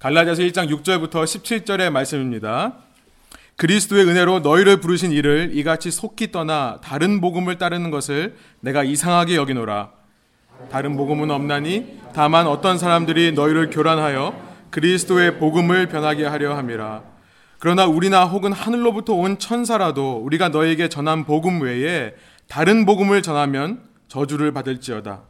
갈라디아서 1장 6절부터 17절의 말씀입니다. 그리스도의 은혜로 너희를 부르신 이를 이같이 속히 떠나 다른 복음을 따르는 것을 내가 이상하게 여기노라. 다른 복음은 없나니 다만 어떤 사람들이 너희를 교란하여 그리스도의 복음을 변하게 하려 함이라. 그러나 우리나 혹은 하늘로부터 온 천사라도 우리가 너에게 전한 복음 외에 다른 복음을 전하면 저주를 받을지어다.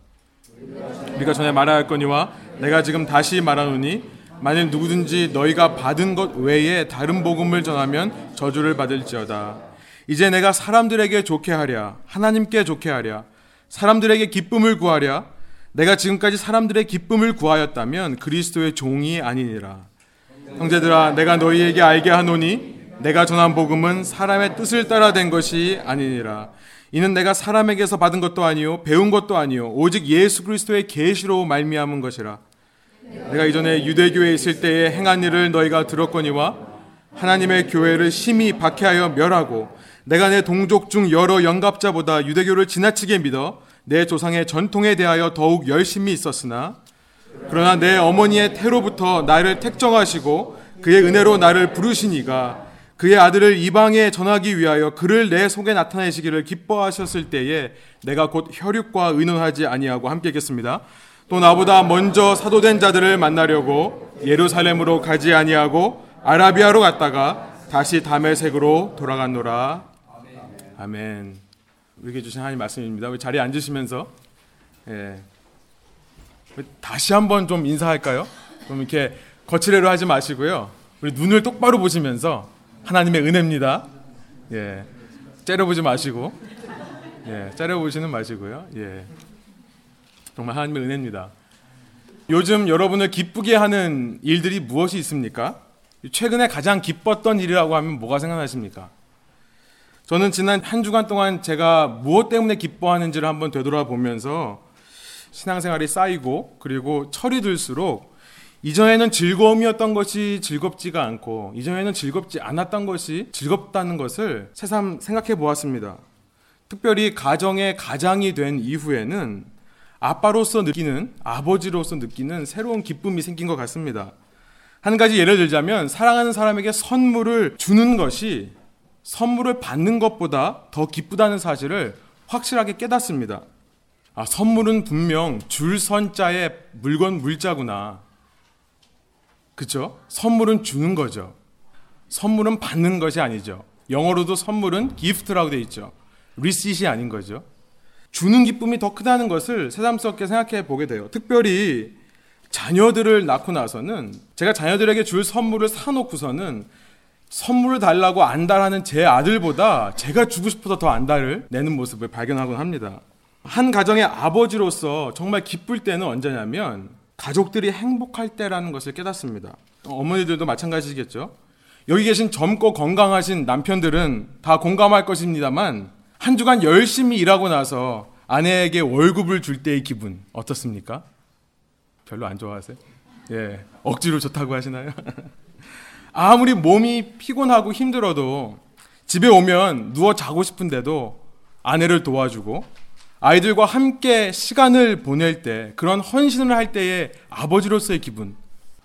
우리가 전에 말하였거니와 내가 지금 다시 말하노니 만일 누구든지 너희가 받은 것 외에 다른 복음을 전하면 저주를 받을지어다. 이제 내가 사람들에게 좋게 하랴, 하나님께 좋게 하랴, 사람들에게 기쁨을 구하랴, 내가 지금까지 사람들의 기쁨을 구하였다면 그리스도의 종이 아니니라. 형제들아, 내가 너희에게 알게 하노니 내가 전한 복음은 사람의 뜻을 따라 된 것이 아니니라. 이는 내가 사람에게서 받은 것도 아니요 배운 것도 아니요 오직 예수 그리스도의 계시로 말미암은 것이라. 내가 이전에 유대교에 있을 때에 행한 일을 너희가 들었거니와 하나님의 교회를 심히 박해하여 멸하고 내가 내 동족 중 여러 영갑자보다 유대교를 지나치게 믿어 내 조상의 전통에 대하여 더욱 열심히 있었으나 그러나 내 어머니의 태로부터 나를 택정하시고 그의 은혜로 나를 부르시니가 그의 아들을 이방에 전하기 위하여 그를 내 속에 나타내시기를 기뻐하셨을 때에 내가 곧 혈육과 의논하지 아니하고 함께 겠습니다. 또 나보다 먼저 사도된 자들을 만나려고 예루살렘으로 가지 아니하고 아라비아로 갔다가 다시 다메색으로 돌아갔노라. 아멘. 우리에게 주신 하나님 말씀입니다. 우리 자리에 앉으시면서 예. 다시 한번 좀 인사할까요? 좀 이렇게 거칠애로 하지 마시고요. 우리 눈을 똑바로 보시면서 하나님의 은혜입니다. 예. 째려보지 마시고 예. 째려보시는 마시고요. 예. 정말 하나님의 은혜입니다. 요즘 여러분을 기쁘게 하는 일들이 무엇이 있습니까? 최근에 가장 기뻤던 일이라고 하면 뭐가 생각나십니까? 저는 지난 한 주간 동안 제가 무엇 때문에 기뻐하는지를 한번 되돌아보면서 신앙생활이 쌓이고 그리고 철이 들수록 이전에는 즐거움이었던 것이 즐겁지가 않고 이전에는 즐겁지 않았던 것이 즐겁다는 것을 새삼 생각해 보았습니다. 특별히 가정의 가장이 된 이후에는 아빠로서 느끼는 아버지로서 느끼는 새로운 기쁨이 생긴 것 같습니다. 한 가지 예를 들자면 사랑하는 사람에게 선물을 주는 것이 선물을 받는 것보다 더 기쁘다는 사실을 확실하게 깨닫습니다. 아, 선물은 분명 줄 선자의 물건 물자구나. 그쵸? 선물은 주는 거죠. 선물은 받는 것이 아니죠. 영어로도 선물은 gift라고 되어 있죠. 리시이 아닌 거죠. 주는 기쁨이 더 크다는 것을 새삼스럽게 생각해 보게 돼요. 특별히 자녀들을 낳고 나서는 제가 자녀들에게 줄 선물을 사놓고서는 선물을 달라고 안달하는 제 아들보다 제가 주고 싶어서 더 안달을 내는 모습을 발견하곤 합니다. 한 가정의 아버지로서 정말 기쁠 때는 언제냐면 가족들이 행복할 때라는 것을 깨닫습니다. 어머니들도 마찬가지겠죠. 여기 계신 젊고 건강하신 남편들은 다 공감할 것입니다만 한 주간 열심히 일하고 나서 아내에게 월급을 줄 때의 기분 어떻습니까? 별로 안 좋아하세요? 예. 억지로 좋다고 하시나요? 아무리 몸이 피곤하고 힘들어도 집에 오면 누워 자고 싶은데도 아내를 도와주고 아이들과 함께 시간을 보낼 때 그런 헌신을 할 때의 아버지로서의 기분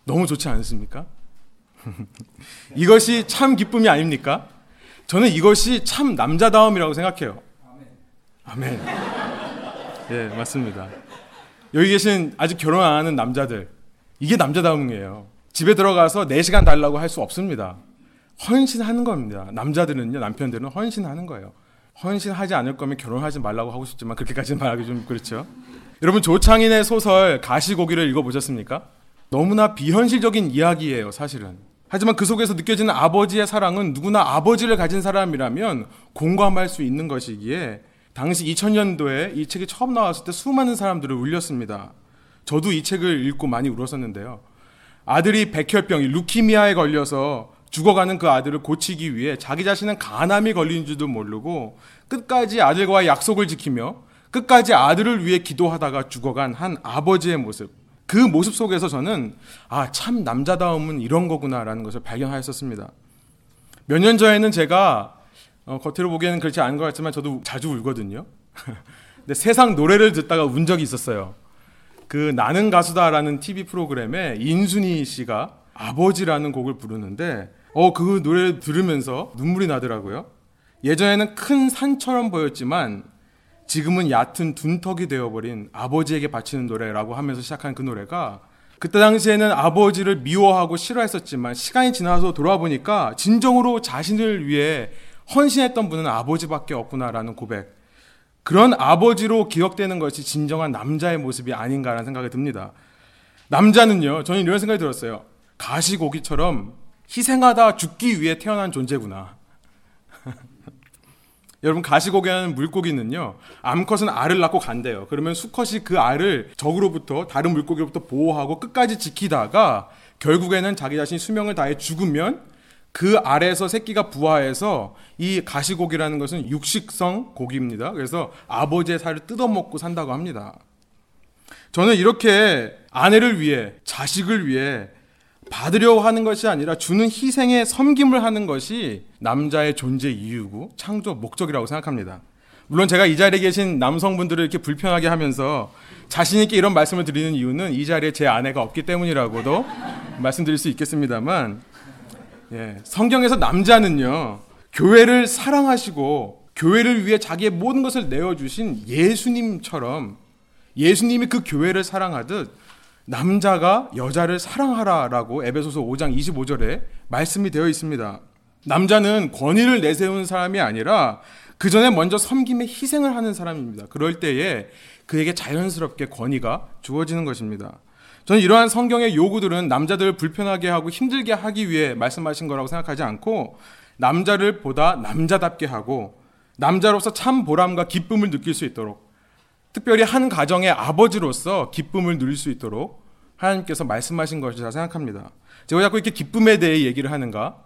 너무 좋지 않습니까? 이것이 참 기쁨이 아닙니까? 저는 이것이 참 남자다움이라고 생각해요. 아멘. 예, 맞습니다. 여기 계신 아직 결혼 안 하는 남자들, 이게 남자다움이에요. 집에 들어가서 4시간 달라고 할 수 없습니다. 헌신하는 겁니다. 남자들은요, 남편들은 헌신하는 거예요. 헌신하지 않을 거면 결혼하지 말라고 하고 싶지만 그렇게까지 말하기 좀 그렇죠. 여러분 조창인의 소설 가시고기를 읽어보셨습니까? 너무나 비현실적인 이야기예요, 사실은. 하지만 그 속에서 느껴지는 아버지의 사랑은 누구나 아버지를 가진 사람이라면 공감할 수 있는 것이기에 당시 2000년도에 이 책이 처음 나왔을 때 수많은 사람들을 울렸습니다. 저도 이 책을 읽고 많이 울었었는데요. 아들이 백혈병, 루키미아에 걸려서 죽어가는 그 아들을 고치기 위해 자기 자신은 간암이 걸린 줄도 모르고 끝까지 아들과의 약속을 지키며 끝까지 아들을 위해 기도하다가 죽어간 한 아버지의 모습. 그 모습 속에서 저는 아, 참 남자다움은 이런 거구나라는 것을 발견하였었습니다. 몇 년 전에는 제가 어, 겉으로 보기에는 그렇지 않은 것 같지만 저도 자주 울거든요. 근데 세상 노래를 듣다가 운 적이 있었어요. 그 나는 가수다라는 TV 프로그램에 인순이 씨가 아버지라는 곡을 부르는데 어 그 노래를 들으면서 눈물이 나더라고요. 예전에는 큰 산처럼 보였지만 지금은 얕은 둔턱이 되어버린 아버지에게 바치는 노래라고 하면서 시작한 그 노래가 그때 당시에는 아버지를 미워하고 싫어했었지만 시간이 지나서 돌아보니까 진정으로 자신을 위해 헌신했던 분은 아버지밖에 없구나라는 고백. 그런 아버지로 기억되는 것이 진정한 남자의 모습이 아닌가라는 생각이 듭니다. 남자는요, 저는 이런 생각이 들었어요. 가시고기처럼 희생하다 죽기 위해 태어난 존재구나. 여러분 가시고기하는 물고기는요 암컷은 알을 낳고 간대요. 그러면 수컷이 그 알을 적으로부터 다른 물고기로부터 보호하고 끝까지 지키다가 결국에는 자기 자신이 수명을 다해 죽으면 그 알에서 새끼가 부화해서 이 가시고기라는 것은 육식성 고기입니다. 그래서 아버지의 살을 뜯어먹고 산다고 합니다. 저는 이렇게 아내를 위해 자식을 위해 받으려고 하는 것이 아니라 주는 희생에 섬김을 하는 것이 남자의 존재 이유고 창조 목적이라고 생각합니다. 물론 제가 이 자리에 계신 남성분들을 이렇게 불편하게 하면서 자신 있게 이런 말씀을 드리는 이유는 이 자리에 제 아내가 없기 때문이라고도 말씀드릴 수 있겠습니다만 예, 성경에서 남자는요 교회를 사랑하시고 교회를 위해 자기의 모든 것을 내어주신 예수님처럼 예수님이 그 교회를 사랑하듯 남자가 여자를 사랑하라라고 에베소서 5장 25절에 말씀이 되어 있습니다. 남자는 권위를 내세우는 사람이 아니라 그 전에 먼저 섬김에 희생을 하는 사람입니다. 그럴 때에 그에게 자연스럽게 권위가 주어지는 것입니다. 저는 이러한 성경의 요구들은 남자들을 불편하게 하고 힘들게 하기 위해 말씀하신 거라고 생각하지 않고 남자를 보다 남자답게 하고 남자로서 참 보람과 기쁨을 느낄 수 있도록 특별히 한 가정의 아버지로서 기쁨을 누릴 수 있도록 하나님께서 말씀하신 것이라 생각합니다. 제가 자꾸 이렇게 기쁨에 대해 얘기를 하는가?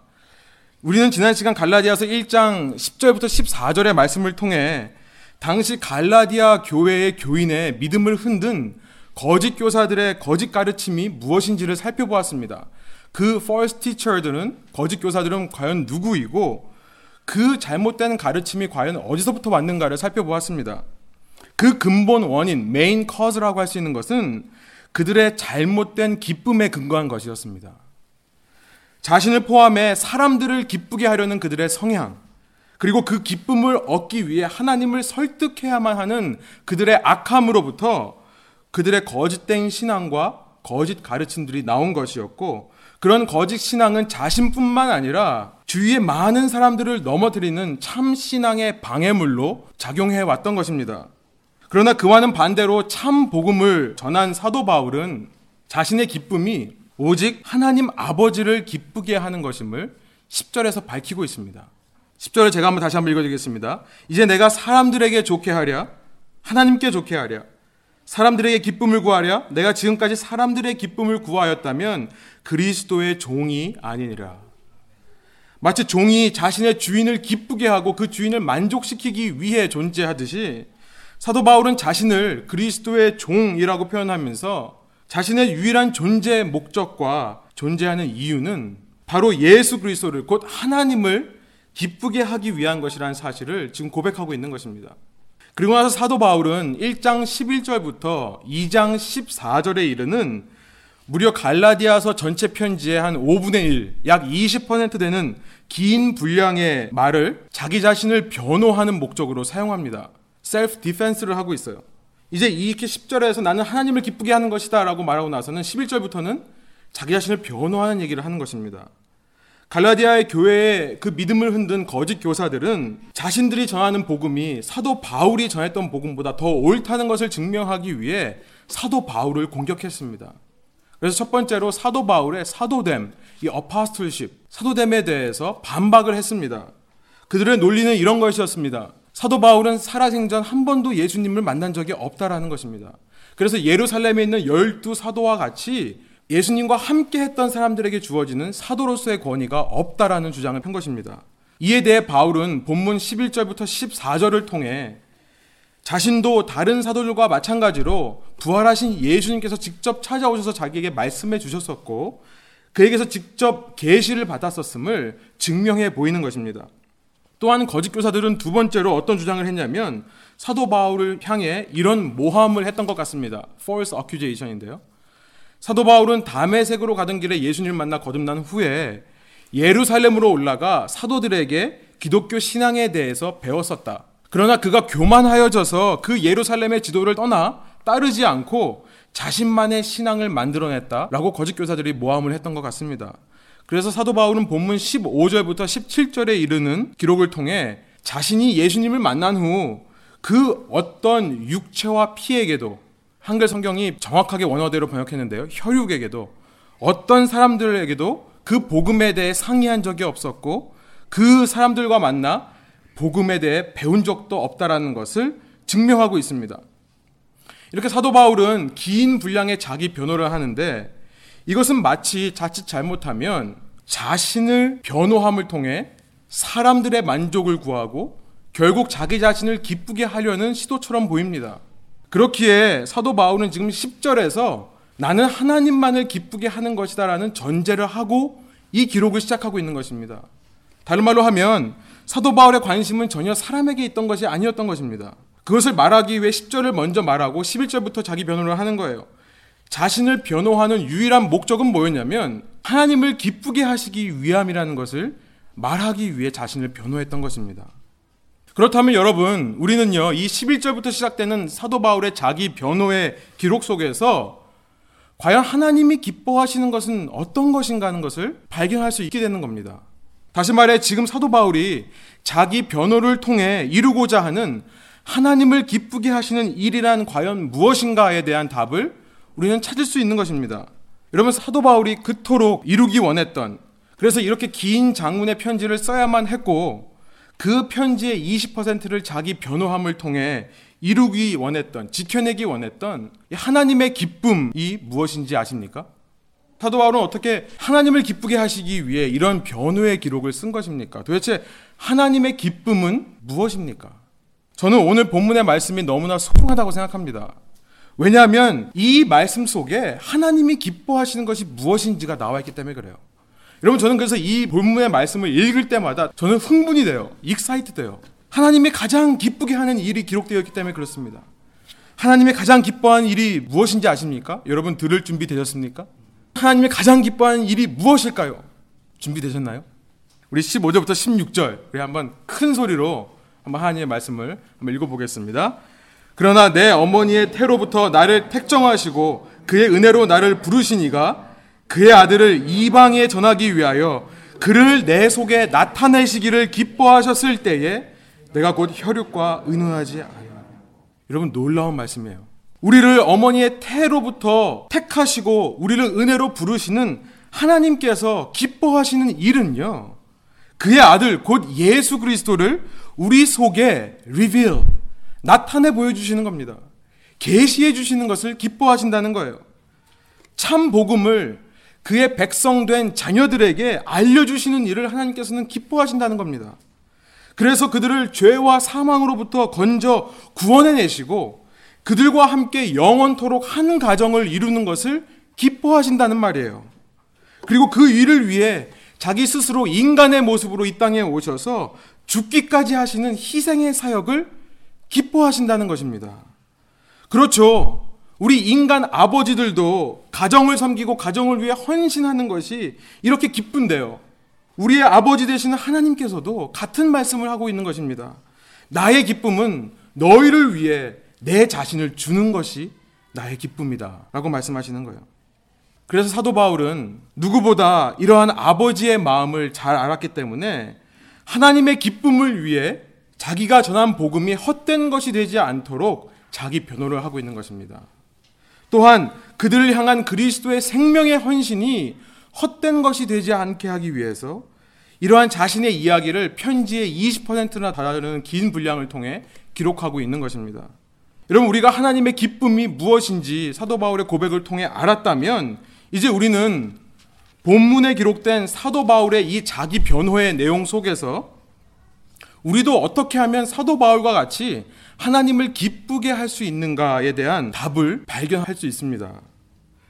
우리는 지난 시간 갈라디아서 1장 10절부터 14절의 말씀을 통해 당시 갈라디아 교회의 교인의 믿음을 흔든 거짓 교사들의 거짓 가르침이 무엇인지를 살펴보았습니다. 그 false teacher들은 거짓 교사들은 과연 누구이고 그 잘못된 가르침이 과연 어디서부터 왔는가를 살펴보았습니다. 그 근본 원인, 메인 커즈라고 할 수 있는 것은 그들의 잘못된 기쁨에 근거한 것이었습니다. 자신을 포함해 사람들을 기쁘게 하려는 그들의 성향, 그리고 그 기쁨을 얻기 위해 하나님을 설득해야만 하는 그들의 악함으로부터 그들의 거짓된 신앙과 거짓 가르침들이 나온 것이었고, 그런 거짓 신앙은 자신뿐만 아니라 주위의 많은 사람들을 넘어뜨리는 참 신앙의 방해물로 작용해 왔던 것입니다. 그러나 그와는 반대로 참 복음을 전한 사도 바울은 자신의 기쁨이 오직 하나님 아버지를 기쁘게 하는 것임을 10절에서 밝히고 있습니다. 10절을 제가 한번 다시 한번 읽어드리겠습니다. 이제 내가 사람들에게 좋게 하랴, 하나님께 좋게 하랴, 사람들에게 기쁨을 구하랴, 내가 지금까지 사람들의 기쁨을 구하였다면 그리스도의 종이 아니니라. 마치 종이 자신의 주인을 기쁘게 하고 그 주인을 만족시키기 위해 존재하듯이 사도 바울은 자신을 그리스도의 종이라고 표현하면서 자신의 유일한 존재 목적과 존재하는 이유는 바로 예수 그리스도를 곧 하나님을 기쁘게 하기 위한 것이라는 사실을 지금 고백하고 있는 것입니다. 그리고 나서 사도 바울은 1장 11절부터 2장 14절에 이르는 무려 갈라디아서 전체 편지의 한 5분의 1, 약 20% 되는 긴 분량의 말을 자기 자신을 변호하는 목적으로 사용합니다. 셀프 디펜스를 하고 있어요. 이제 이렇게 10절에서 나는 하나님을 기쁘게 하는 것이다 라고 말하고 나서는 11절부터는 자기 자신을 변호하는 얘기를 하는 것입니다. 갈라디아의 교회의 그 믿음을 흔든 거짓 교사들은 자신들이 전하는 복음이 사도 바울이 전했던 복음보다 더 옳다는 것을 증명하기 위해 사도 바울을 공격했습니다. 그래서 첫 번째로 사도 바울의 사도됨, 이 어파스틀십, 사도됨에 대해서 반박을 했습니다. 그들의 논리는 이런 것이었습니다. 사도 바울은 살아생전 한 번도 예수님을 만난 적이 없다라는 것입니다. 그래서 예루살렘에 있는 열두 사도와 같이 예수님과 함께 했던 사람들에게 주어지는 사도로서의 권위가 없다라는 주장을 편 것입니다. 이에 대해 바울은 본문 11절부터 14절을 통해 자신도 다른 사도들과 마찬가지로 부활하신 예수님께서 직접 찾아오셔서 자기에게 말씀해 주셨었고 그에게서 직접 계시를 받았었음을 증명해 보이는 것입니다. 또한 거짓 교사들은 두 번째로 어떤 주장을 했냐면 사도 바울을 향해 이런 모함을 했던 것 같습니다. false accusation인데요. 사도 바울은 담에색으로 가던 길에 예수님을 만나 거듭난 후에 예루살렘으로 올라가 사도들에게 기독교 신앙에 대해서 배웠었다. 그러나 그가 교만하여져서 그 예루살렘의 지도를 떠나 따르지 않고 자신만의 신앙을 만들어냈다라고 거짓 교사들이 모함을 했던 것 같습니다. 그래서 사도 바울은 본문 15절부터 17절에 이르는 기록을 통해 자신이 예수님을 만난 후 그 어떤 육체와 피에게도 한글 성경이 정확하게 원어대로 번역했는데요. 혈육에게도 어떤 사람들에게도 그 복음에 대해 상의한 적이 없었고 그 사람들과 만나 복음에 대해 배운 적도 없다라는 것을 증명하고 있습니다. 이렇게 사도 바울은 긴 분량의 자기 변호를 하는데 이것은 마치 자칫 잘못하면 자신을 변호함을 통해 사람들의 만족을 구하고 결국 자기 자신을 기쁘게 하려는 시도처럼 보입니다. 그렇기에 사도 바울은 지금 10절에서 나는 하나님만을 기쁘게 하는 것이다라는 전제를 하고 이 기록을 시작하고 있는 것입니다. 다른 말로 하면 사도 바울의 관심은 전혀 사람에게 있던 것이 아니었던 것입니다. 그것을 말하기 위해 10절을 먼저 말하고 11절부터 자기 변호를 하는 거예요. 자신을 변호하는 유일한 목적은 뭐였냐면 하나님을 기쁘게 하시기 위함이라는 것을 말하기 위해 자신을 변호했던 것입니다. 그렇다면 여러분, 우리는요, 이 11절부터 시작되는 사도 바울의 자기 변호의 기록 속에서 과연 하나님이 기뻐하시는 것은 어떤 것인가 하는 것을 발견할 수 있게 되는 겁니다. 다시 말해, 지금 사도 바울이 자기 변호를 통해 이루고자 하는 하나님을 기쁘게 하시는 일이란 과연 무엇인가에 대한 답을 우리는 찾을 수 있는 것입니다. 여러분, 사도 바울이 그토록 이루기 원했던, 그래서 이렇게 긴 장문의 편지를 써야만 했고, 그 편지의 20%를 자기 변호함을 통해 이루기 원했던, 지켜내기 원했던 하나님의 기쁨이 무엇인지 아십니까? 사도 바울은 어떻게 하나님을 기쁘게 하시기 위해 이런 변호의 기록을 쓴 것입니까? 도대체 하나님의 기쁨은 무엇입니까? 저는 오늘 본문의 말씀이 너무나 소중하다고 생각합니다. 왜냐하면 이 말씀 속에 하나님이 기뻐하시는 것이 무엇인지가 나와 있기 때문에 그래요. 여러분 저는 그래서 이 본문의 말씀을 읽을 때마다 저는 흥분이 돼요. excite 돼요. 하나님이 가장 기쁘게 하는 일이 기록되어 있기 때문에 그렇습니다. 하나님이 가장 기뻐하는 일이 무엇인지 아십니까? 여러분 들을 준비 되셨습니까? 하나님이 가장 기뻐하는 일이 무엇일까요? 준비되셨나요? 우리 15절부터 16절 우리 한번 큰 소리로 한번 하나님의 말씀을 한번 읽어보겠습니다. 그러나 내 어머니의 태로부터 나를 택정하시고 그의 은혜로 나를 부르시니가 그의 아들을 이방에 전하기 위하여 그를 내 속에 나타내시기를 기뻐하셨을 때에 내가 곧 혈육과 의논하지 아니하며 여러분 놀라운 말씀이에요. 우리를 어머니의 태로부터 택하시고 우리를 은혜로 부르시는 하나님께서 기뻐하시는 일은요. 그의 아들 곧 예수 그리스도를 우리 속에 리빌 나타내 보여주시는 겁니다. 계시해 주시는 것을 기뻐하신다는 거예요. 참 복음을 그의 백성된 자녀들에게 알려주시는 일을 하나님께서는 기뻐하신다는 겁니다. 그래서 그들을 죄와 사망으로부터 건져 구원해내시고 그들과 함께 영원토록 한 가정을 이루는 것을 기뻐하신다는 말이에요. 그리고 그 일을 위해 자기 스스로 인간의 모습으로 이 땅에 오셔서 죽기까지 하시는 희생의 사역을 기뻐하신다는 것입니다. 그렇죠. 우리 인간 아버지들도 가정을 섬기고 가정을 위해 헌신하는 것이 이렇게 기쁜데요. 우리의 아버지 되시는 하나님께서도 같은 말씀을 하고 있는 것입니다. 나의 기쁨은 너희를 위해 내 자신을 주는 것이 나의 기쁨이다. 라고 말씀하시는 거예요. 그래서 사도 바울은 누구보다 이러한 아버지의 마음을 잘 알았기 때문에 하나님의 기쁨을 위해 자기가 전한 복음이 헛된 것이 되지 않도록 자기 변호를 하고 있는 것입니다. 또한 그들을 향한 그리스도의 생명의 헌신이 헛된 것이 되지 않게 하기 위해서 이러한 자신의 이야기를 편지의 20%나 다다르는 긴 분량을 통해 기록하고 있는 것입니다. 여러분 우리가 하나님의 기쁨이 무엇인지 사도 바울의 고백을 통해 알았다면 이제 우리는 본문에 기록된 사도 바울의 이 자기 변호의 내용 속에서 우리도 어떻게 하면 사도 바울과 같이 하나님을 기쁘게 할 수 있는가에 대한 답을 발견할 수 있습니다.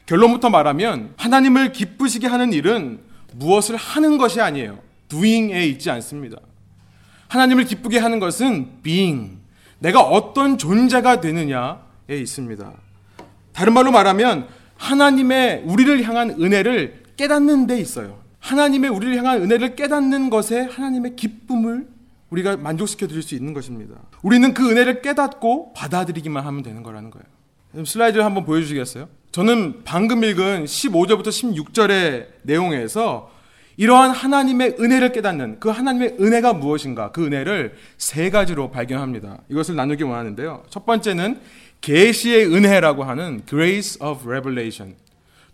결론부터 말하면 하나님을 기쁘시게 하는 일은 무엇을 하는 것이 아니에요. doing에 있지 않습니다. 하나님을 기쁘게 하는 것은 being, 내가 어떤 존재가 되느냐에 있습니다. 다른 말로 말하면 하나님의 우리를 향한 은혜를 깨닫는 데 있어요. 하나님의 우리를 향한 은혜를 깨닫는 것에 하나님의 기쁨을 우리가 만족시켜 드릴 수 있는 것입니다. 우리는 그 은혜를 깨닫고 받아들이기만 하면 되는 거라는 거예요. 슬라이드를 한번 보여주시겠어요? 저는 방금 읽은 15절부터 16절의 내용에서 이러한 하나님의 은혜를 깨닫는 그 하나님의 은혜가 무엇인가 그 은혜를 세 가지로 발견합니다. 이것을 나누기 원하는데요. 첫 번째는 계시의 은혜라고 하는 grace of revelation.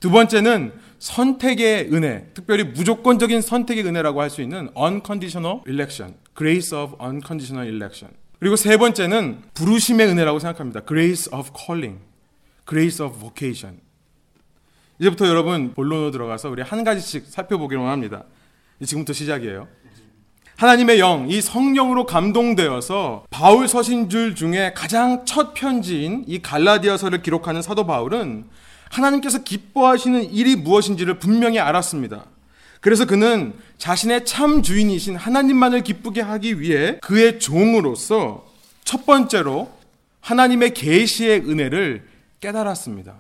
두 번째는 선택의 은혜, 특별히 무조건적인 선택의 은혜라고 할 수 있는 unconditional election, grace of unconditional election. 그리고 세 번째는 부르심의 은혜라고 생각합니다. grace of calling, grace of vocation. 이제부터 여러분 본론으로 들어가서 우리 한 가지씩 살펴보기로 합니다. 지금부터 시작이에요. 하나님의 영, 이 성령으로 감동되어서 바울 서신줄 중에 가장 첫 편지인 이 갈라디아서를 기록하는 사도 바울은 하나님께서 기뻐하시는 일이 무엇인지를 분명히 알았습니다. 그래서 그는 자신의 참 주인이신 하나님만을 기쁘게 하기 위해 그의 종으로서 첫 번째로 하나님의 계시의 은혜를 깨달았습니다.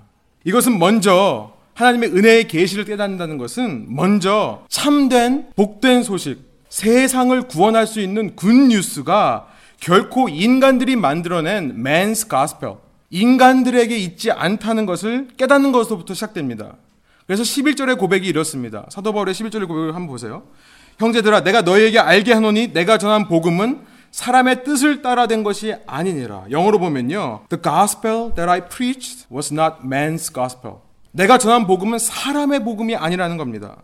이것은 먼저 하나님의 은혜의 계시를 깨닫는다는 것은 먼저 참된 복된 소식, 세상을 구원할 수 있는 good news가 결코 인간들이 만들어낸 man's gospel, 인간들에게 있지 않다는 것을 깨닫는 것부터 시작됩니다. 그래서 11절의 고백이 이렇습니다. 사도 바울의 11절의 고백을 한번 보세요. 형제들아 내가 너희에게 알게 하노니 내가 전한 복음은 사람의 뜻을 따라 된 것이 아니니라. 영어로 보면요. The gospel that I preached was not man's gospel. 내가 전한 복음은 사람의 복음이 아니라는 겁니다.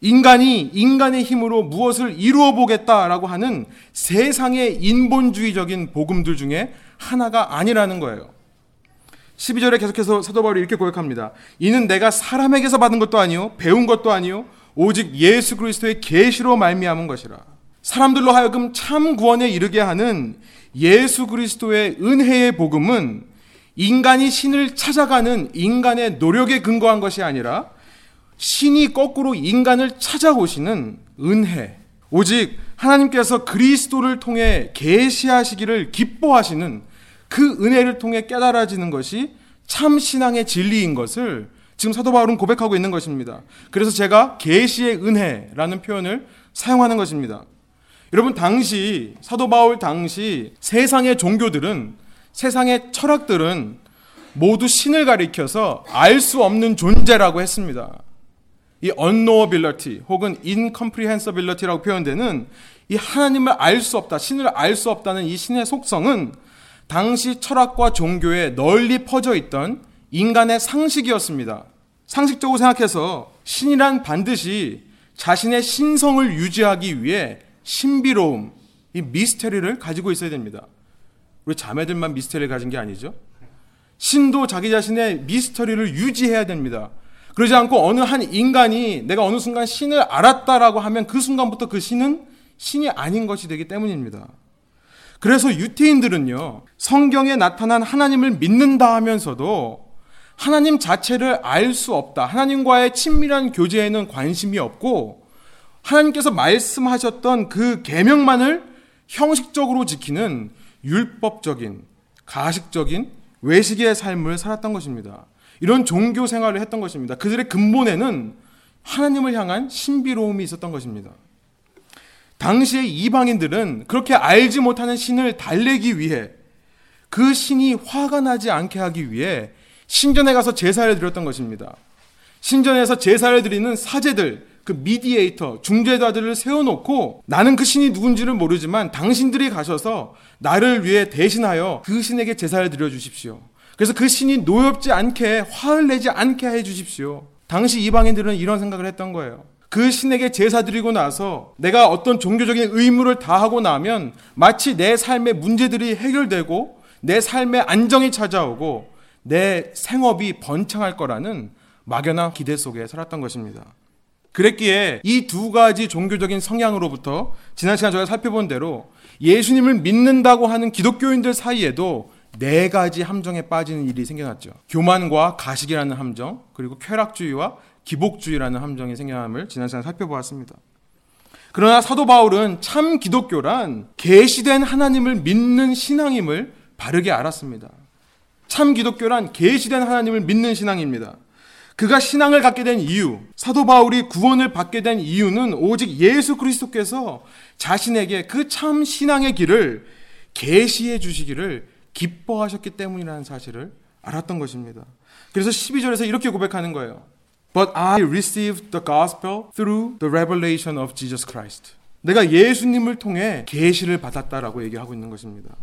인간이 인간의 힘으로 무엇을 이루어 보겠다라고 하는 세상의 인본주의적인 복음들 중에 하나가 아니라는 거예요. 12절에 계속해서 사도 바울이 이렇게 고백합니다. 이는 내가 사람에게서 받은 것도 아니요 배운 것도 아니요 오직 예수 그리스도의 계시로 말미암은 것이라. 사람들로 하여금 참 구원에 이르게 하는 예수 그리스도의 은혜의 복음은 인간이 신을 찾아가는 인간의 노력에 근거한 것이 아니라 신이 거꾸로 인간을 찾아오시는 은혜. 오직 하나님께서 그리스도를 통해 계시하시기를 기뻐하시는 그 은혜를 통해 깨달아지는 것이 참 신앙의 진리인 것을 지금 사도 바울은 고백하고 있는 것입니다. 그래서 제가 계시의 은혜라는 표현을 사용하는 것입니다. 여러분 당시 사도 바울 당시 세상의 종교들은 세상의 철학들은 모두 신을 가리켜서 알 수 없는 존재라고 했습니다. 이 unknowability 혹은 incomprehensibility라고 표현되는 이 하나님을 알 수 없다, 신을 알 수 없다는 이 신의 속성은 당시 철학과 종교에 널리 퍼져 있던 인간의 상식이었습니다. 상식적으로 생각해서 신이란 반드시 자신의 신성을 유지하기 위해 신비로움, 이 미스테리를 가지고 있어야 됩니다. 우리 자매들만 미스터리를 가진 게 아니죠. 신도 자기 자신의 미스터리를 유지해야 됩니다. 그러지 않고 어느 한 인간이 내가 어느 순간 신을 알았다라고 하면 그 순간부터 그 신은 신이 아닌 것이 되기 때문입니다. 그래서 유태인들은요, 성경에 나타난 하나님을 믿는다 하면서도 하나님 자체를 알 수 없다. 하나님과의 친밀한 교제에는 관심이 없고 하나님께서 말씀하셨던 그 계명만을 형식적으로 지키는 율법적인 가식적인 외식의 삶을 살았던 것입니다. 이런 종교 생활을 했던 것입니다. 그들의 근본에는 하나님을 향한 신비로움이 있었던 것입니다. 당시의 이방인들은 그렇게 알지 못하는 신을 달래기 위해 그 신이 화가 나지 않게 하기 위해 신전에 가서 제사를 드렸던 것입니다. 신전에서 제사를 드리는 사제들, 그 미디에이터, 중재자들을 세워놓고 나는 그 신이 누군지를 모르지만 당신들이 가셔서 나를 위해 대신하여 그 신에게 제사를 드려 주십시오. 그래서 그 신이 노엽지 않게 화를 내지 않게 해 주십시오. 당시 이방인들은 이런 생각을 했던 거예요. 그 신에게 제사 드리고 나서 내가 어떤 종교적인 의무를 다하고 나면 마치 내 삶의 문제들이 해결되고 내 삶의 안정이 찾아오고 내 생업이 번창할 거라는 막연한 기대 속에 살았던 것입니다. 그랬기에 이 두 가지 종교적인 성향으로부터 지난 시간 저희가 살펴본 대로 예수님을 믿는다고 하는 기독교인들 사이에도 네 가지 함정에 빠지는 일이 생겨났죠. 교만과 가식이라는 함정, 그리고 쾌락주의와 기복주의라는 함정이 생겨남을 지난 시간 살펴보았습니다. 그러나 사도 바울은 참 기독교란 계시된 하나님을 믿는 신앙임을 바르게 알았습니다. 참 기독교란 계시된 하나님을 믿는 신앙입니다. 그가 신앙을 갖게 된 이유, 사도 바울이 구원을 받게 된 이유는 오직 예수 그리스도께서 자신에게 그 참 신앙의 길을 계시해 주시기를 기뻐하셨기 때문이라는 사실을 알았던 것입니다. 그래서 12절에서 이렇게 고백하는 거예요. But I received the gospel through the revelation of Jesus Christ. 내가 예수님을 통해 계시를 받았다라고 얘기하고 있는 것입니다.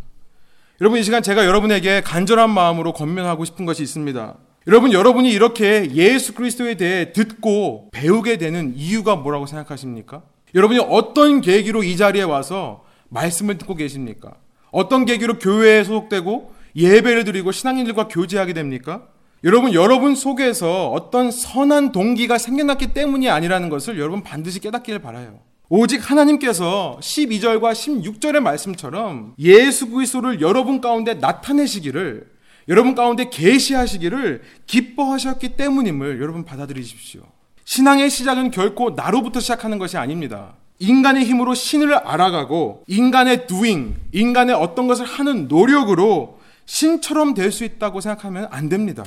여러분 이 시간 제가 여러분에게 간절한 마음으로 권면하고 싶은 것이 있습니다. 여러분 여러분이 이렇게 예수 그리스도에 대해 듣고 배우게 되는 이유가 뭐라고 생각하십니까? 여러분이 어떤 계기로 이 자리에 와서 말씀을 듣고 계십니까? 어떤 계기로 교회에 소속되고 예배를 드리고 신앙인들과 교제하게 됩니까? 여러분, 여러분 속에서 어떤 선한 동기가 생겨났기 때문이 아니라는 것을 여러분 반드시 깨닫기를 바라요. 오직 하나님께서 12절과 16절의 말씀처럼 예수 그리스도를 여러분 가운데 나타내시기를 여러분 가운데 계시하시기를 기뻐하셨기 때문임을 여러분 받아들이십시오. 신앙의 시작은 결코 나로부터 시작하는 것이 아닙니다. 인간의 힘으로 신을 알아가고 인간의 doing, 인간의 어떤 것을 하는 노력으로 신처럼 될 수 있다고 생각하면 안 됩니다.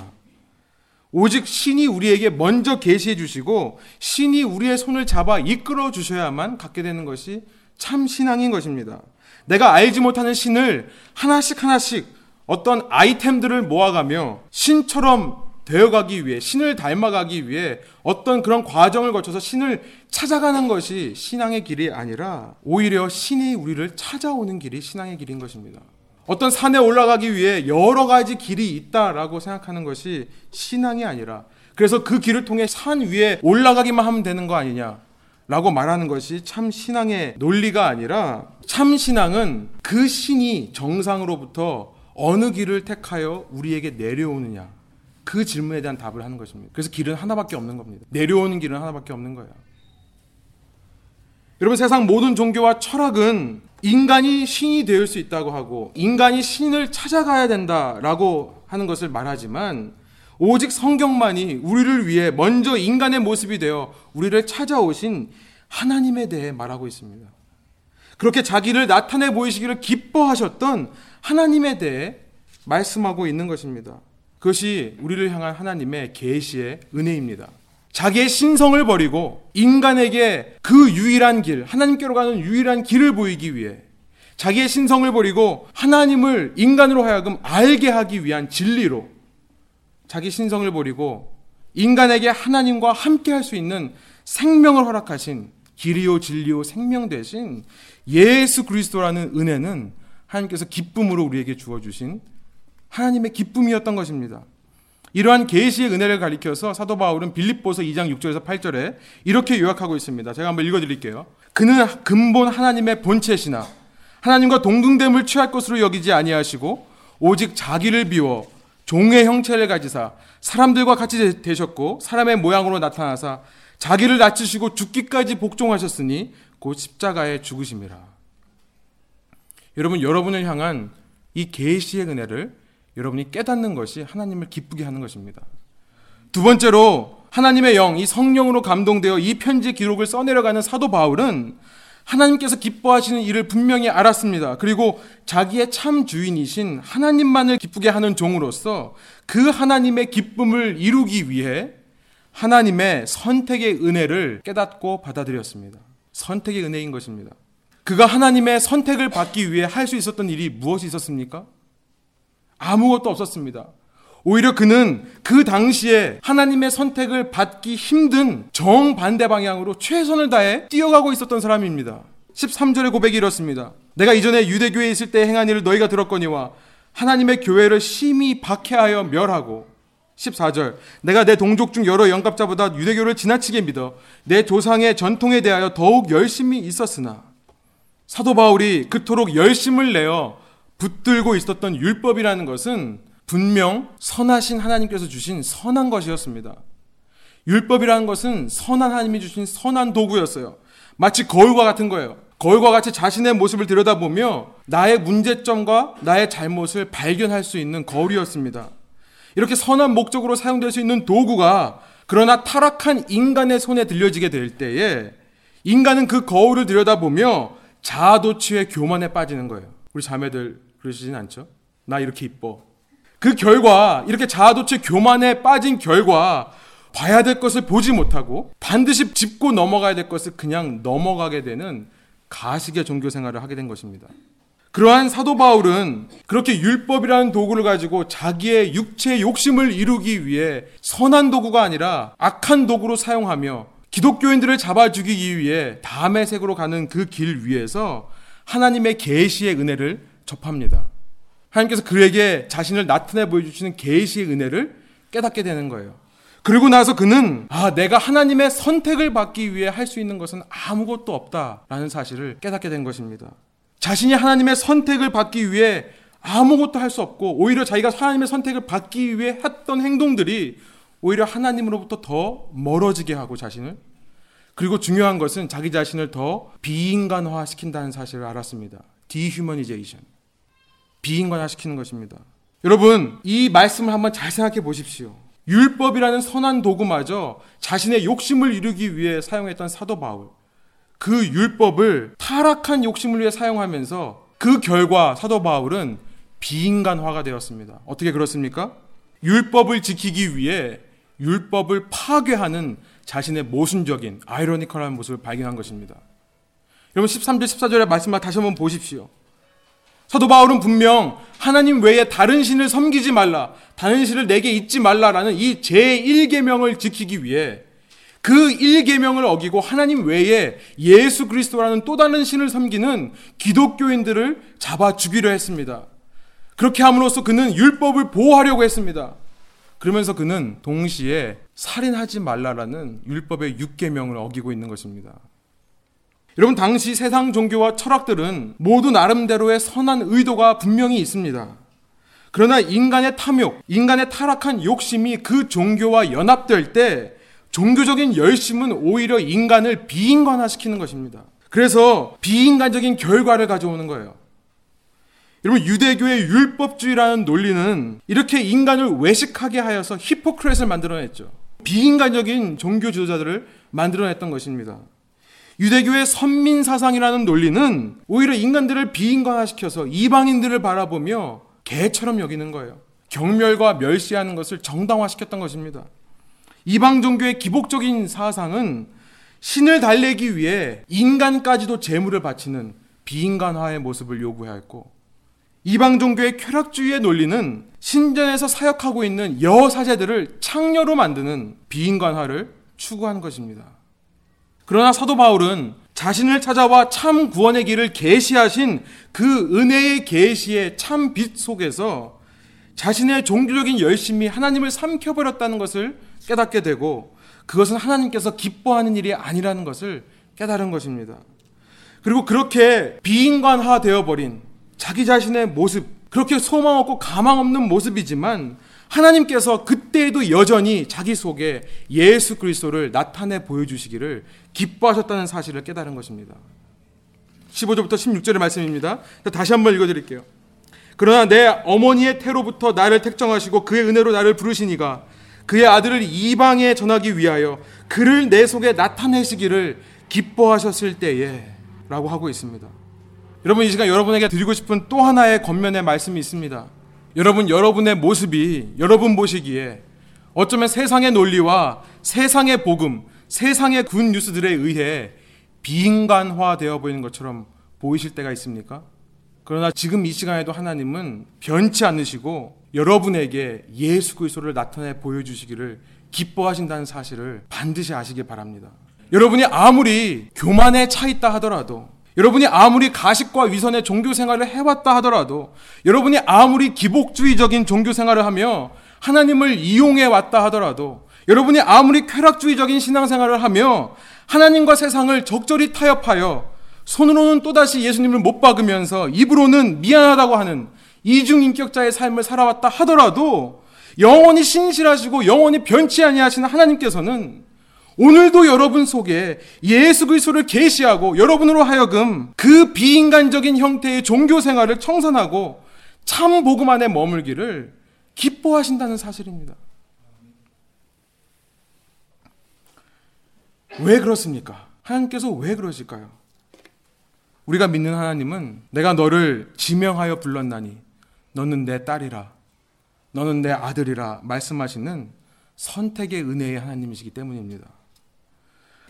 오직 신이 우리에게 먼저 계시해 주시고 신이 우리의 손을 잡아 이끌어 주셔야만 갖게 되는 것이 참 신앙인 것입니다. 내가 알지 못하는 신을 하나씩 하나씩 어떤 아이템들을 모아가며 신처럼 되어가기 위해 신을 닮아가기 위해 어떤 그런 과정을 거쳐서 신을 찾아가는 것이 신앙의 길이 아니라 오히려 신이 우리를 찾아오는 길이 신앙의 길인 것입니다. 어떤 산에 올라가기 위해 여러 가지 길이 있다라고 생각하는 것이 신앙이 아니라 그래서 그 길을 통해 산 위에 올라가기만 하면 되는 거 아니냐. 라고 말하는 것이 참 신앙의 논리가 아니라 참 신앙은 그 신이 정상으로부터 어느 길을 택하여 우리에게 내려오느냐. 그 질문에 대한 답을 하는 것입니다. 그래서 길은 하나밖에 없는 겁니다. 내려오는 길은 하나밖에 없는 거예요. 여러분 세상 모든 종교와 철학은 인간이 신이 되을 수 있다고 하고 인간이 신을 찾아가야 된다라고 하는 것을 말하지만 오직 성경만이 우리를 위해 먼저 인간의 모습이 되어 우리를 찾아오신 하나님에 대해 말하고 있습니다. 그렇게 자기를 나타내 보이시기를 기뻐하셨던 하나님에 대해 말씀하고 있는 것입니다. 그것이 우리를 향한 하나님의 계시의 은혜입니다. 자기의 신성을 버리고 인간에게 그 유일한 길, 하나님께로 가는 유일한 길을 보이기 위해 자기의 신성을 버리고 하나님을 인간으로 하여금 알게 하기 위한 진리로 자기 신성을 버리고 인간에게 하나님과 함께 할 수 있는 생명을 허락하신 길이요 진리요 생명 대신 예수 그리스도라는 은혜는 하나님께서 기쁨으로 우리에게 주어 주신 하나님의 기쁨이었던 것입니다. 이러한 계시의 은혜를 가리켜서 사도 바울은 빌립보서 2장 6절에서 8절에 이렇게 요약하고 있습니다. 제가 한번 읽어 드릴게요. 그는 근본 하나님의 본체시나 하나님과 동등됨을 취할 것으로 여기지 아니하시고 오직 자기를 비워 종의 형체를 가지사 사람들과 같이 되셨고 사람의 모양으로 나타나사 자기를 낮추시고 죽기까지 복종하셨으니 곧 십자가에 죽으심이라. 여러분 여러분을 향한 이 계시의 은혜를 여러분이 깨닫는 것이 하나님을 기쁘게 하는 것입니다. 두 번째로 하나님의 영, 이 성령으로 감동되어 이 편지 기록을 써내려가는 사도 바울은 하나님께서 기뻐하시는 일을 분명히 알았습니다. 그리고 자기의 참 주인이신 하나님만을 기쁘게 하는 종으로서 그 하나님의 기쁨을 이루기 위해 하나님의 선택의 은혜를 깨닫고 받아들였습니다. 선택의 은혜인 것입니다. 그가 하나님의 선택을 받기 위해 할 수 있었던 일이 무엇이 있었습니까? 아무것도 없었습니다. 오히려 그는 그 당시에 하나님의 선택을 받기 힘든 정반대 방향으로 최선을 다해 뛰어가고 있었던 사람입니다. 13절의 고백이 이렇습니다. 내가 이전에 유대교에 있을 때 행한 일을 너희가 들었거니와 하나님의 교회를 심히 박해하여 멸하고 14절 내가 내 동족 중 여러 영갑자보다 유대교를 지나치게 믿어 내 조상의 전통에 대하여 더욱 열심히 있었으나 사도 바울이 그토록 열심을 내어 붙들고 있었던 율법이라는 것은 분명 선하신 하나님께서 주신 선한 것이었습니다. 율법이라는 것은 선한 하나님이 주신 선한 도구였어요. 마치 거울과 같은 거예요. 거울과 같이 자신의 모습을 들여다보며 나의 문제점과 나의 잘못을 발견할 수 있는 거울이었습니다. 이렇게 선한 목적으로 사용될 수 있는 도구가 그러나 타락한 인간의 손에 들려지게 될 때에 인간은 그 거울을 들여다보며 자아도취의 교만에 빠지는 거예요. 우리 자매들 그러시진 않죠? 나 이렇게 이뻐. 그 결과 이렇게 자아도취 교만에 빠진 결과 봐야 될 것을 보지 못하고 반드시 짚고 넘어가야 될 것을 그냥 넘어가게 되는 가식의 종교 생활을 하게 된 것입니다. 그러한 사도 바울은 그렇게 율법이라는 도구를 가지고 자기의 육체의 욕심을 이루기 위해 선한 도구가 아니라 악한 도구로 사용하며 기독교인들을 잡아 죽이기 위해 다음의 색으로 가는 그 길 위에서 하나님의 계시의 은혜를 접합니다. 하나님께서 그에게 자신을 나타내 보여주시는 계시의 은혜를 깨닫게 되는 거예요. 그리고 나서 그는 아 내가 하나님의 선택을 받기 위해 할 수 있는 것은 아무것도 없다라는 사실을 깨닫게 된 것입니다. 자신이 하나님의 선택을 받기 위해 아무것도 할 수 없고 오히려 자기가 하나님의 선택을 받기 위해 했던 행동들이 오히려 하나님으로부터 더 멀어지게 하고 자신을 그리고 중요한 것은 자기 자신을 더 비인간화 시킨다는 사실을 알았습니다. dehumanization. 비인간화 시키는 것입니다. 여러분, 이 말씀을 한번 잘 생각해 보십시오. 율법이라는 선한 도구마저 자신의 욕심을 이루기 위해 사용했던 사도 바울. 그 율법을 타락한 욕심을 위해 사용하면서 그 결과 사도 바울은 비인간화가 되었습니다. 어떻게 그렇습니까? 율법을 지키기 위해 율법을 파괴하는 자신의 모순적인 아이러니컬한 모습을 발견한 것입니다. 여러분 13절 14절의 말씀을 다시 한번 보십시오. 사도 바울은 분명 하나님 외에 다른 신을 섬기지 말라, 다른 신을 내게 잊지 말라라는 이 제1계명을 지키기 위해 그 1계명을 어기고 하나님 외에 예수 그리스도라는 또 다른 신을 섬기는 기독교인들을 잡아 죽이려 했습니다. 그렇게 함으로써 그는 율법을 보호하려고 했습니다. 그러면서 그는 동시에 살인하지 말라라는 율법의 6계명을 어기고 있는 것입니다. 여러분 당시 세상 종교와 철학들은 모두 나름대로의 선한 의도가 분명히 있습니다. 그러나 인간의 탐욕, 인간의 타락한 욕심이 그 종교와 연합될 때 종교적인 열심은 오히려 인간을 비인간화시키는 것입니다. 그래서 비인간적인 결과를 가져오는 거예요. 여러분 유대교의 율법주의라는 논리는 이렇게 인간을 외식하게 하여서 히포크렛을 만들어냈죠. 비인간적인 종교 지도자들을 만들어냈던 것입니다. 유대교의 선민 사상이라는 논리는 오히려 인간들을 비인간화시켜서 이방인들을 바라보며 개처럼 여기는 거예요. 경멸과 멸시하는 것을 정당화시켰던 것입니다. 이방 종교의 기복적인 사상은 신을 달래기 위해 인간까지도 재물을 바치는 비인간화의 모습을 요구하였고 이방 종교의 쾌락주의의 논리는 신전에서 사역하고 있는 여사제들을 창녀로 만드는 비인간화를 추구하는 것입니다. 그러나 사도 바울은 자신을 찾아와 참 구원의 길을 계시하신 그 은혜의 계시의 참 빛 속에서 자신의 종교적인 열심이 하나님을 삼켜버렸다는 것을 깨닫게 되고 그것은 하나님께서 기뻐하는 일이 아니라는 것을 깨달은 것입니다. 그리고 그렇게 비인간화 되어버린 자기 자신의 모습, 그렇게 소망 없고 가망 없는 모습이지만 하나님께서 그때에도 여전히 자기 속에 예수 그리스도를 나타내 보여주시기를 기뻐하셨다는 사실을 깨달은 것입니다. 15절부터 16절의 말씀입니다. 다시 한번 읽어드릴게요. 그러나 내 어머니의 태로부터 나를 택정하시고 그의 은혜로 나를 부르시니가 그의 아들을 이방에 전하기 위하여 그를 내 속에 나타내시기를 기뻐하셨을 때에 라고 하고 있습니다. 여러분 이 시간 여러분에게 드리고 싶은 또 하나의 겉면의 말씀이 있습니다. 여러분, 여러분의 모습이 여러분 보시기에 어쩌면 세상의 논리와 세상의 복음, 세상의 군 뉴스들에 의해 비인간화 되어 보이는 것처럼 보이실 때가 있습니까? 그러나 지금 이 시간에도 하나님은 변치 않으시고 여러분에게 예수 그리스도를 나타내 보여주시기를 기뻐하신다는 사실을 반드시 아시기 바랍니다. 여러분이 아무리 교만에 차 있다 하더라도 여러분이 아무리 가식과 위선의 종교 생활을 해왔다 하더라도 여러분이 아무리 기복주의적인 종교 생활을 하며 하나님을 이용해 왔다 하더라도 여러분이 아무리 쾌락주의적인 신앙생활을 하며 하나님과 세상을 적절히 타협하여 손으로는 또다시 예수님을 못 박으면서 입으로는 미안하다고 하는 이중인격자의 삶을 살아왔다 하더라도 영원히 신실하시고 영원히 변치 아니하시는 하나님께서는 오늘도 여러분 속에 예수 그리스도를 계시하고 여러분으로 하여금 그 비인간적인 형태의 종교 생활을 청산하고 참 복음 안에 머물기를 기뻐하신다는 사실입니다. 왜 그렇습니까? 하나님께서 왜 그러실까요? 우리가 믿는 하나님은 내가 너를 지명하여 불렀나니 너는 내 딸이라 너는 내 아들이라 말씀하시는 선택의 은혜의 하나님이시기 때문입니다.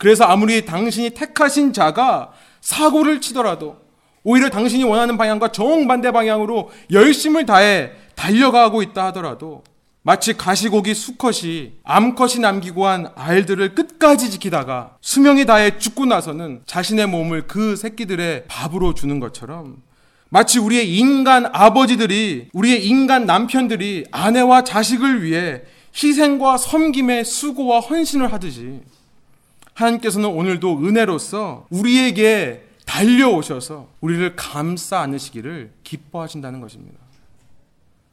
그래서 아무리 당신이 택하신 자가 사고를 치더라도 오히려 당신이 원하는 방향과 정반대 방향으로 열심을 다해 달려가고 있다 하더라도 마치 가시고기 수컷이 암컷이 남기고 한 알들을 끝까지 지키다가 수명이 다해 죽고 나서는 자신의 몸을 그 새끼들의 밥으로 주는 것처럼 마치 우리의 인간 아버지들이 우리의 인간 남편들이 아내와 자식을 위해 희생과 섬김의 수고와 헌신을 하듯이 하나님께서는 오늘도 은혜로서 우리에게 달려오셔서 우리를 감싸 안으시기를 기뻐하신다는 것입니다.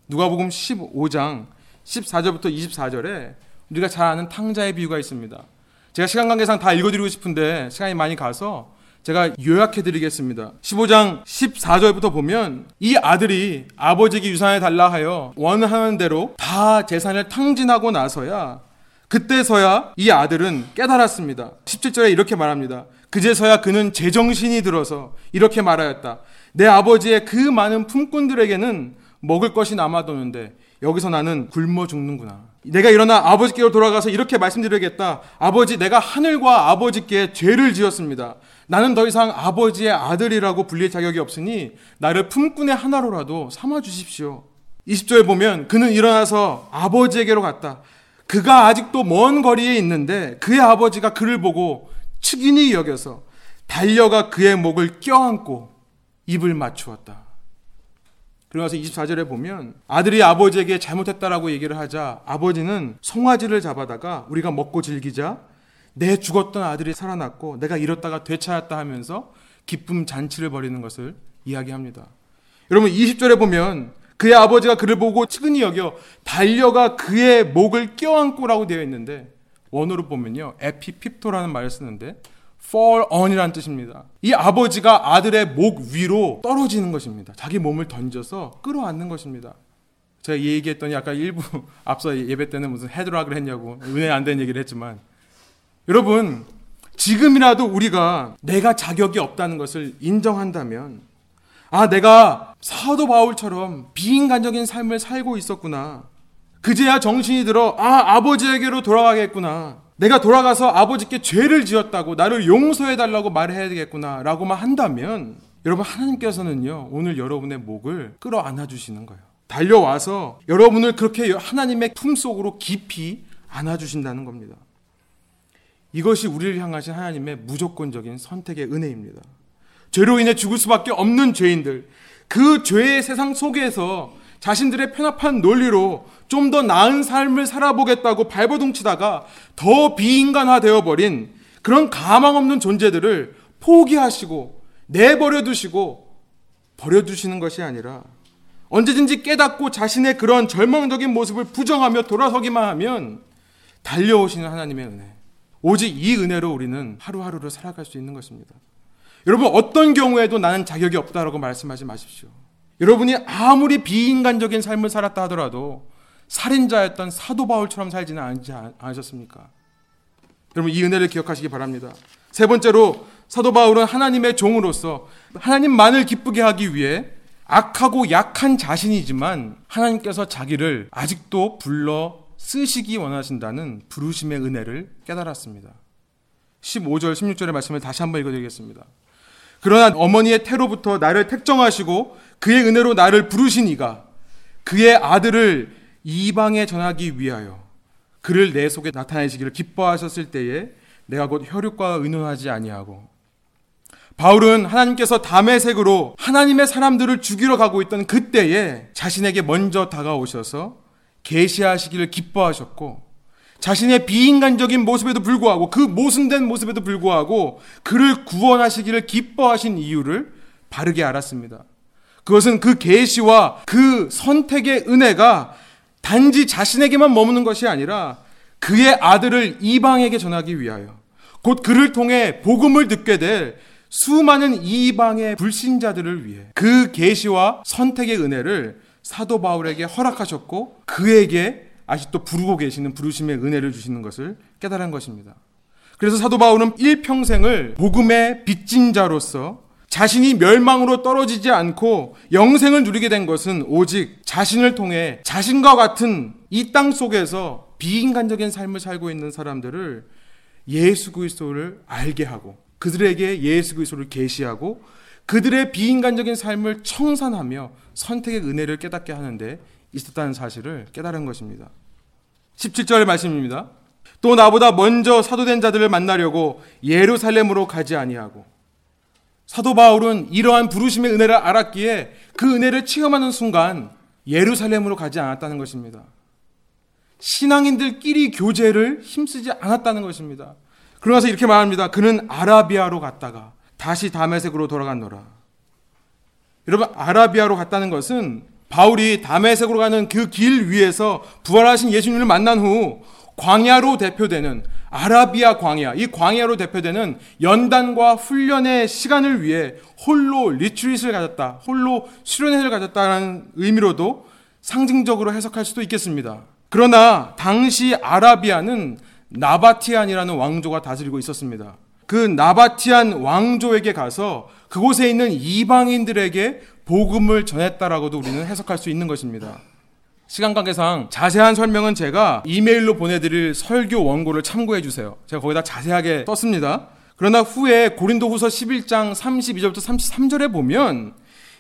누가복음 15장 14절부터 24절에 우리가 잘 아는 탕자의 비유가 있습니다. 제가 시간 관계상 다 읽어드리고 싶은데 시간이 많이 가서 제가 요약해 드리겠습니다. 15장 14절부터 보면 이 아들이 아버지에게 유산을 달라 하여 원하는 대로 다 재산을 탕진하고 나서야 그때서야 이 아들은 깨달았습니다. 17절에 이렇게 말합니다. 그제서야 그는 제정신이 들어서 이렇게 말하였다. 내 아버지의 그 많은 품꾼들에게는 먹을 것이 남아도는데 여기서 나는 굶어 죽는구나. 내가 일어나 아버지께로 돌아가서 이렇게 말씀드려야겠다. 아버지, 내가 하늘과 아버지께 죄를 지었습니다. 나는 더 이상 아버지의 아들이라고 불릴 자격이 없으니 나를 품꾼의 하나로라도 삼아 주십시오. 20절에 보면 그는 일어나서 아버지에게로 갔다. 그가 아직도 먼 거리에 있는데 그의 아버지가 그를 보고 측인이 여겨서 달려가 그의 목을 껴안고 입을 맞추었다. 그러면서 24절에 보면 아들이 아버지에게 잘못했다라고 얘기를 하자 아버지는 송아지를 잡아다가 우리가 먹고 즐기자 내 죽었던 아들이 살아났고 내가 잃었다가 되찾았다 하면서 기쁨 잔치를 벌이는 것을 이야기합니다. 여러분 20절에 보면 그의 아버지가 그를 보고 측은히 여겨 달려가 그의 목을 껴안고라고 되어 있는데 원어로 보면요 에피핍토라는 말을 쓰는데 fall on이라는 뜻입니다. 이 아버지가 아들의 목 위로 떨어지는 것입니다. 자기 몸을 던져서 끌어안는 것입니다. 제가 이 얘기했더니 아까 일부 앞서 예배 때는 무슨 헤드락을 했냐고 은혜 안 된 얘기를 했지만 여러분 지금이라도 우리가 내가 자격이 없다는 것을 인정한다면 아 내가 사도 바울처럼 비인간적인 삶을 살고 있었구나. 그제야 정신이 들어 아 아버지에게로 돌아가겠구나. 내가 돌아가서 아버지께 죄를 지었다고 나를 용서해 달라고 말해야 되겠구나 라고만 한다면 여러분 하나님께서는요 오늘 여러분의 목을 끌어안아 주시는 거예요. 달려와서 여러분을 그렇게 하나님의 품 속으로 깊이 안아 주신다는 겁니다. 이것이 우리를 향하신 하나님의 무조건적인 선택의 은혜입니다. 죄로 인해 죽을 수밖에 없는 죄인들, 그 죄의 세상 속에서 자신들의 편협한 논리로 좀 더 나은 삶을 살아보겠다고 발버둥치다가 더 비인간화 되어 버린 그런 가망 없는 존재들을 포기하시고 내버려 두시고 버려 두시는 것이 아니라 언제든지 깨닫고 자신의 그런 절망적인 모습을 부정하며 돌아서기만 하면 달려오시는 하나님의 은혜. 오직 이 은혜로 우리는 하루하루를 살아갈 수 있는 것입니다. 여러분 어떤 경우에도 나는 자격이 없다라고 말씀하지 마십시오. 여러분이 아무리 비인간적인 삶을 살았다 하더라도 살인자였던 사도 바울처럼 살지는 않지 않으셨습니까? 여러분 이 은혜를 기억하시기 바랍니다. 세 번째로 사도 바울은 하나님의 종으로서 하나님만을 기쁘게 하기 위해 악하고 약한 자신이지만 하나님께서 자기를 아직도 불러 쓰시기 원하신다는 부르심의 은혜를 깨달았습니다. 15절, 16절의 말씀을 다시 한번 읽어드리겠습니다. 그러나 어머니의 태로부터 나를 택정하시고 그의 은혜로 나를 부르신 이가 그의 아들을 이방에 전하기 위하여 그를 내 속에 나타내시기를 기뻐하셨을 때에 내가 곧 혈육과 의논하지 아니하고 바울은 하나님께서 담의색으로 하나님의 사람들을 죽이러 가고 있던 그때에 자신에게 먼저 다가오셔서 계시하시기를 기뻐하셨고 자신의 비인간적인 모습에도 불구하고 그 모순된 모습에도 불구하고 그를 구원하시기를 기뻐하신 이유를 바르게 알았습니다. 그것은 그 계시와 그 선택의 은혜가 단지 자신에게만 머무는 것이 아니라 그의 아들을 이방에게 전하기 위하여 곧 그를 통해 복음을 듣게 될 수많은 이방의 불신자들을 위해 그 계시와 선택의 은혜를 사도 바울에게 허락하셨고 그에게 아직도 부르고 계시는 부르심의 은혜를 주시는 것을 깨달은 것입니다. 그래서 사도 바울은 일평생을 복음의 빚진 자로서 자신이 멸망으로 떨어지지 않고 영생을 누리게 된 것은 오직 자신을 통해 자신과 같은 이 땅 속에서 비인간적인 삶을 살고 있는 사람들을 예수 그리스도를 알게 하고 그들에게 예수 그리스도를 계시하고 그들의 비인간적인 삶을 청산하며 선택의 은혜를 깨닫게 하는데 있었다는 사실을 깨달은 것입니다. 17절 말씀입니다. 또 나보다 먼저 사도된 자들을 만나려고 예루살렘으로 가지 아니하고 사도 바울은 이러한 부르심의 은혜를 알았기에 그 은혜를 체험하는 순간 예루살렘으로 가지 않았다는 것입니다. 신앙인들끼리 교제를 힘쓰지 않았다는 것입니다. 그러면서 이렇게 말합니다. 그는 아라비아로 갔다가 다시 다메섹으로 돌아갔노라. 여러분 아라비아로 갔다는 것은 바울이 다메섹으로 가는 그 길 위에서 부활하신 예수님을 만난 후 광야로 대표되는 아라비아 광야, 이 광야로 대표되는 연단과 훈련의 시간을 위해 홀로 리트릿을 가졌다, 홀로 수련회를 가졌다는 의미로도 상징적으로 해석할 수도 있겠습니다. 그러나 당시 아라비아는 나바티안이라는 왕조가 다스리고 있었습니다. 그 나바티안 왕조에게 가서 그곳에 있는 이방인들에게 복음을 전했다라고도 우리는 해석할 수 있는 것입니다. 시간 관계상 자세한 설명은 제가 이메일로 보내드릴 설교 원고를 참고해 주세요. 제가 거기다 자세하게 떴습니다. 그러나 후에 고린도 후서 11장 32절부터 33절에 보면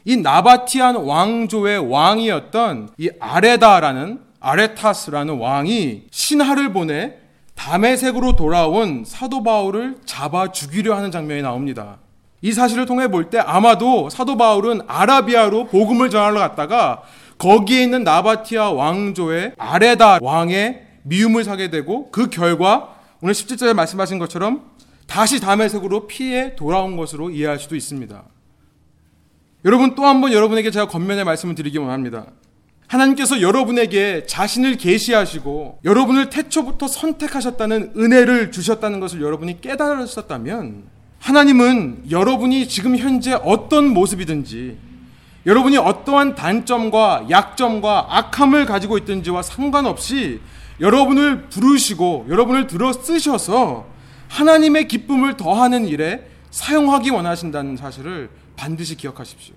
이 나바티안 왕조의 왕이었던 이 아레다라는 아레타스라는 왕이 신하를 보내 담에색으로 돌아온 사도 바울을 잡아 죽이려 하는 장면이 나옵니다. 이 사실을 통해 볼 때 아마도 사도 바울은 아라비아로 복음을 전하러 갔다가 거기에 있는 나바티아 왕조의 아레다 왕의 미움을 사게 되고 그 결과 오늘 17절에 말씀하신 것처럼 다시 담에색으로 피해 돌아온 것으로 이해할 수도 있습니다. 여러분 또 한 번 여러분에게 제가 겉면의 말씀을 드리기 원합니다. 하나님께서 여러분에게 자신을 계시하시고 여러분을 태초부터 선택하셨다는 은혜를 주셨다는 것을 여러분이 깨달으셨다면 하나님은 여러분이 지금 현재 어떤 모습이든지 여러분이 어떠한 단점과 약점과 악함을 가지고 있든지와 상관없이 여러분을 부르시고 여러분을 들어 쓰셔서 하나님의 기쁨을 더하는 일에 사용하기 원하신다는 사실을 반드시 기억하십시오.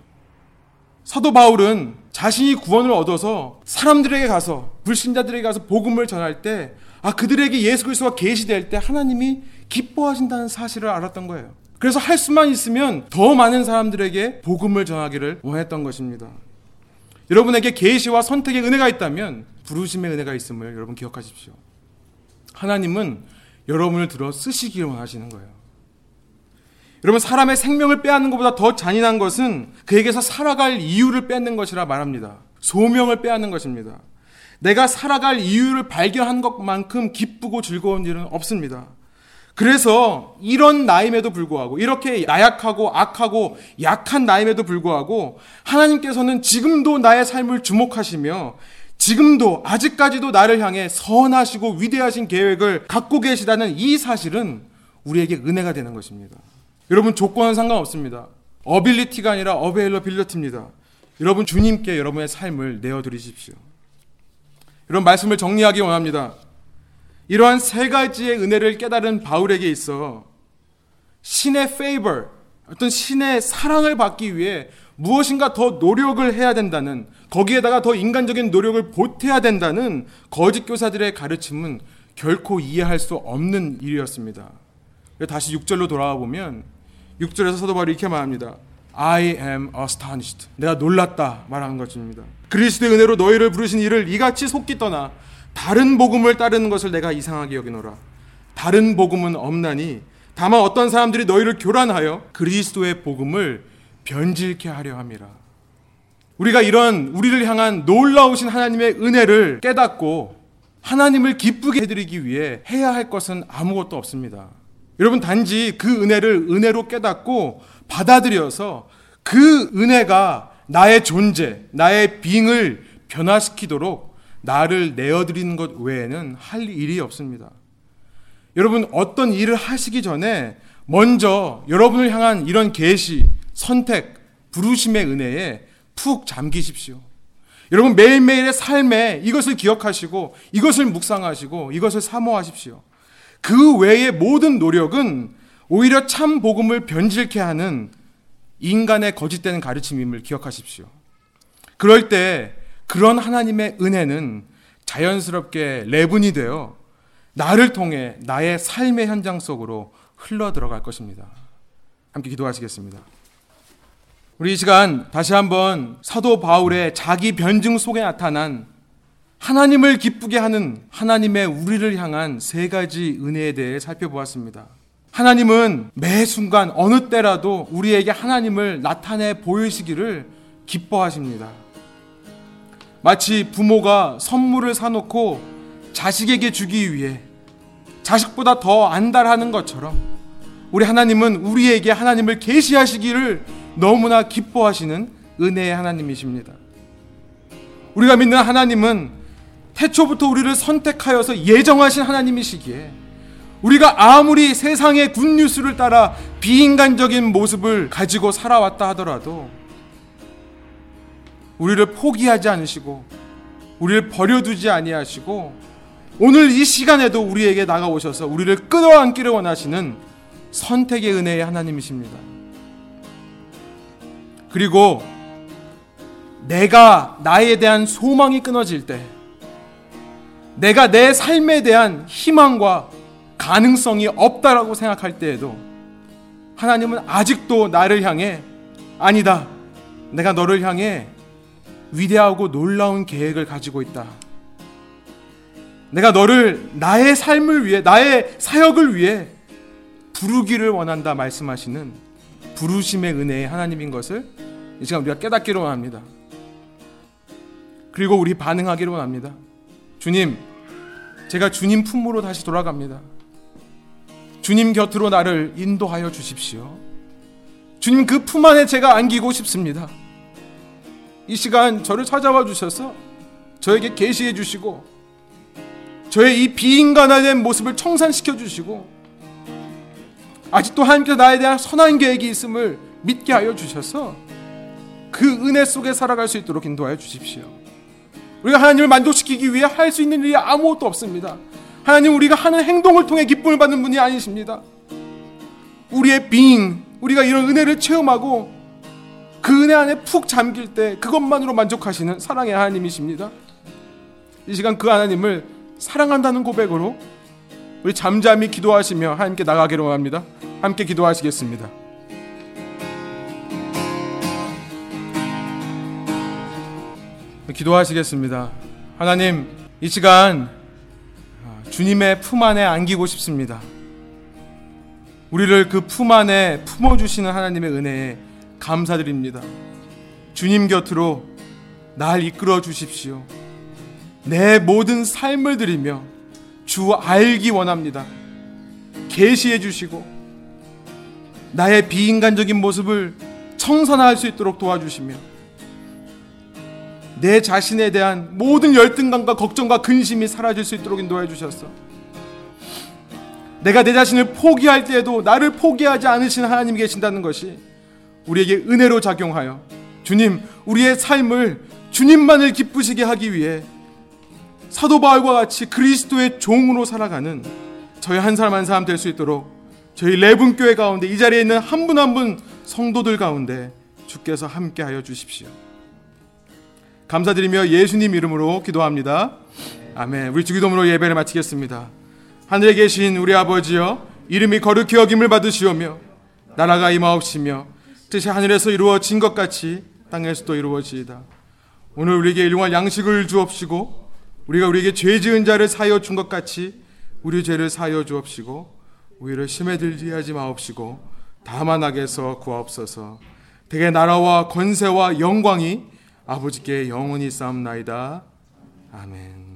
사도 바울은 자신이 구원을 얻어서 사람들에게 가서 불신자들에게 가서 복음을 전할 때 아, 그들에게 예수 그리스도가 계시될 때 하나님이 기뻐하신다는 사실을 알았던 거예요. 그래서 할 수만 있으면 더 많은 사람들에게 복음을 전하기를 원했던 것입니다. 여러분에게 계시와 선택의 은혜가 있다면 부르심의 은혜가 있음을 여러분 기억하십시오. 하나님은 여러분을 들어 쓰시기를 원하시는 거예요. 여러분 사람의 생명을 빼앗는 것보다 더 잔인한 것은 그에게서 살아갈 이유를 뺏는 것이라 말합니다. 소명을 빼앗는 것입니다. 내가 살아갈 이유를 발견한 것만큼 기쁘고 즐거운 일은 없습니다. 그래서 이런 나임에도 불구하고 이렇게 나약하고 악하고 약한 나임에도 불구하고 하나님께서는 지금도 나의 삶을 주목하시며 지금도 아직까지도 나를 향해 선하시고 위대하신 계획을 갖고 계시다는 이 사실은 우리에게 은혜가 되는 것입니다. 여러분 조건은 상관없습니다. 어빌리티가 아니라 어베일러빌리티입니다. 여러분 주님께 여러분의 삶을 내어 드리십시오. 이런 말씀을 정리하기 원합니다. 이러한 세 가지의 은혜를 깨달은 바울에게 있어 신의 favor, 어떤 신의 사랑을 받기 위해 무엇인가 더 노력을 해야 된다는 거기에다가 더 인간적인 노력을 보태야 된다는 거짓 교사들의 가르침은 결코 이해할 수 없는 일이었습니다. 다시 6절로 돌아와 보면 6절에서 사도 바울이 이렇게 말합니다. I am astonished. 내가 놀랐다 말하는 것입니다. 그리스도의 은혜로 너희를 부르신 이를 이같이 속기 떠나 다른 복음을 따르는 것을 내가 이상하게 여기노라. 다른 복음은 없나니 다만 어떤 사람들이 너희를 교란하여 그리스도의 복음을 변질케 하려 함이라. 우리가 이런 우리를 향한 놀라우신 하나님의 은혜를 깨닫고 하나님을 기쁘게 해드리기 위해 해야 할 것은 아무것도 없습니다. 여러분 단지 그 은혜를 은혜로 깨닫고 받아들여서 그 은혜가 나의 존재, 나의 빙을 변화시키도록 나를 내어드리는 것 외에는 할 일이 없습니다. 여러분 어떤 일을 하시기 전에 먼저 여러분을 향한 이런 계시, 선택, 부르심의 은혜에 푹 잠기십시오. 여러분 매일매일의 삶에 이것을 기억하시고 이것을 묵상하시고 이것을 사모하십시오. 그 외의 모든 노력은 오히려 참 복음을 변질케 하는 인간의 거짓된 가르침임을 기억하십시오. 그럴 때 그런 하나님의 은혜는 자연스럽게 레분이 되어 나를 통해 나의 삶의 현장 속으로 흘러 들어갈 것입니다. 함께 기도하시겠습니다. 우리 이 시간 다시 한번 사도 바울의 자기 변증 속에 나타난 하나님을 기쁘게 하는 하나님의 우리를 향한 세 가지 은혜에 대해 살펴보았습니다. 하나님은 매 순간 어느 때라도 우리에게 하나님을 나타내 보이시기를 기뻐하십니다. 마치 부모가 선물을 사놓고 자식에게 주기 위해 자식보다 더 안달하는 것처럼 우리 하나님은 우리에게 하나님을 계시하시기를 너무나 기뻐하시는 은혜의 하나님이십니다. 우리가 믿는 하나님은 태초부터 우리를 선택하여서 예정하신 하나님이시기에 우리가 아무리 세상의 굿뉴스를 따라 비인간적인 모습을 가지고 살아왔다 하더라도 우리를 포기하지 않으시고 우리를 버려두지 아니하시고 오늘 이 시간에도 우리에게 나가오셔서 우리를 끌어안기를 원하시는 선택의 은혜의 하나님이십니다. 그리고 내가 나에 대한 소망이 끊어질 때 내가 내 삶에 대한 희망과 가능성이 없다라고 생각할 때에도 하나님은 아직도 나를 향해 아니다. 내가 너를 향해 위대하고 놀라운 계획을 가지고 있다. 내가 너를 나의 삶을 위해, 나의 사역을 위해 부르기를 원한다 말씀하시는 부르심의 은혜의 하나님인 것을 이 시간 우리가 깨닫기를 원합니다. 그리고 우리 반응하기를 원합니다. 주님, 제가 주님 품으로 다시 돌아갑니다. 주님 곁으로 나를 인도하여 주십시오. 주님 그 품 안에 제가 안기고 싶습니다. 이 시간 저를 찾아와 주셔서 저에게 계시해 주시고 저의 이 비인간화된 모습을 청산시켜 주시고 아직도 하나님께서 나에 대한 선한 계획이 있음을 믿게 하여 주셔서 그 은혜 속에 살아갈 수 있도록 인도하여 주십시오. 우리가 하나님을 만족시키기 위해 할 수 있는 일이 아무것도 없습니다. 하나님 우리가 하는 행동을 통해 기쁨을 받는 분이 아니십니다. 우리의 being, 우리가 이런 은혜를 체험하고 그 은혜 안에 푹 잠길 때 그것만으로 만족하시는 사랑의 하나님이십니다. 이 시간 그 하나님을 사랑한다는 고백으로 우리 잠잠히 기도하시며 하나님께 나가기로 합니다. 함께 기도하시겠습니다. 기도하시겠습니다. 하나님, 이 시간 주님의 품 안에 안기고 싶습니다. 우리를 그 품 안에 품어주시는 하나님의 은혜에 감사드립니다. 주님 곁으로 날 이끌어 주십시오. 내 모든 삶을 드리며 주 알기 원합니다. 계시해 주시고 나의 비인간적인 모습을 청산할 수 있도록 도와주시며 내 자신에 대한 모든 열등감과 걱정과 근심이 사라질 수 있도록 인도해 주셨어. 내가 내 자신을 포기할 때에도 나를 포기하지 않으신 하나님이 계신다는 것이 우리에게 은혜로 작용하여 주님, 우리의 삶을 주님만을 기쁘시게 하기 위해 사도 바울과 같이 그리스도의 종으로 살아가는 저희 한 사람 한 사람 될 수 있도록 저희 레분 교회 가운데 이 자리에 있는 한 분 한분 성도들 가운데 주께서 함께하여 주십시오. 감사드리며 예수님 이름으로 기도합니다. 아멘. 우리 주기도문으로 예배를 마치겠습니다. 하늘에 계신 우리 아버지여 이름이 거룩히 여김을 받으시오며 나라가 임하옵시며 뜻이 하늘에서 이루어진 것 같이 땅에서도 이루어지이다. 오늘 우리에게 일용할 양식을 주옵시고 우리가 우리에게 죄 지은 자를 사여 준 것 같이 우리 죄를 사여 주옵시고 우리를 심에 들지 하지 마옵시고 다만 악에서 구하옵소서. 대개 나라와 권세와 영광이 아버지께 영원히 쌓옵나이다. 아멘.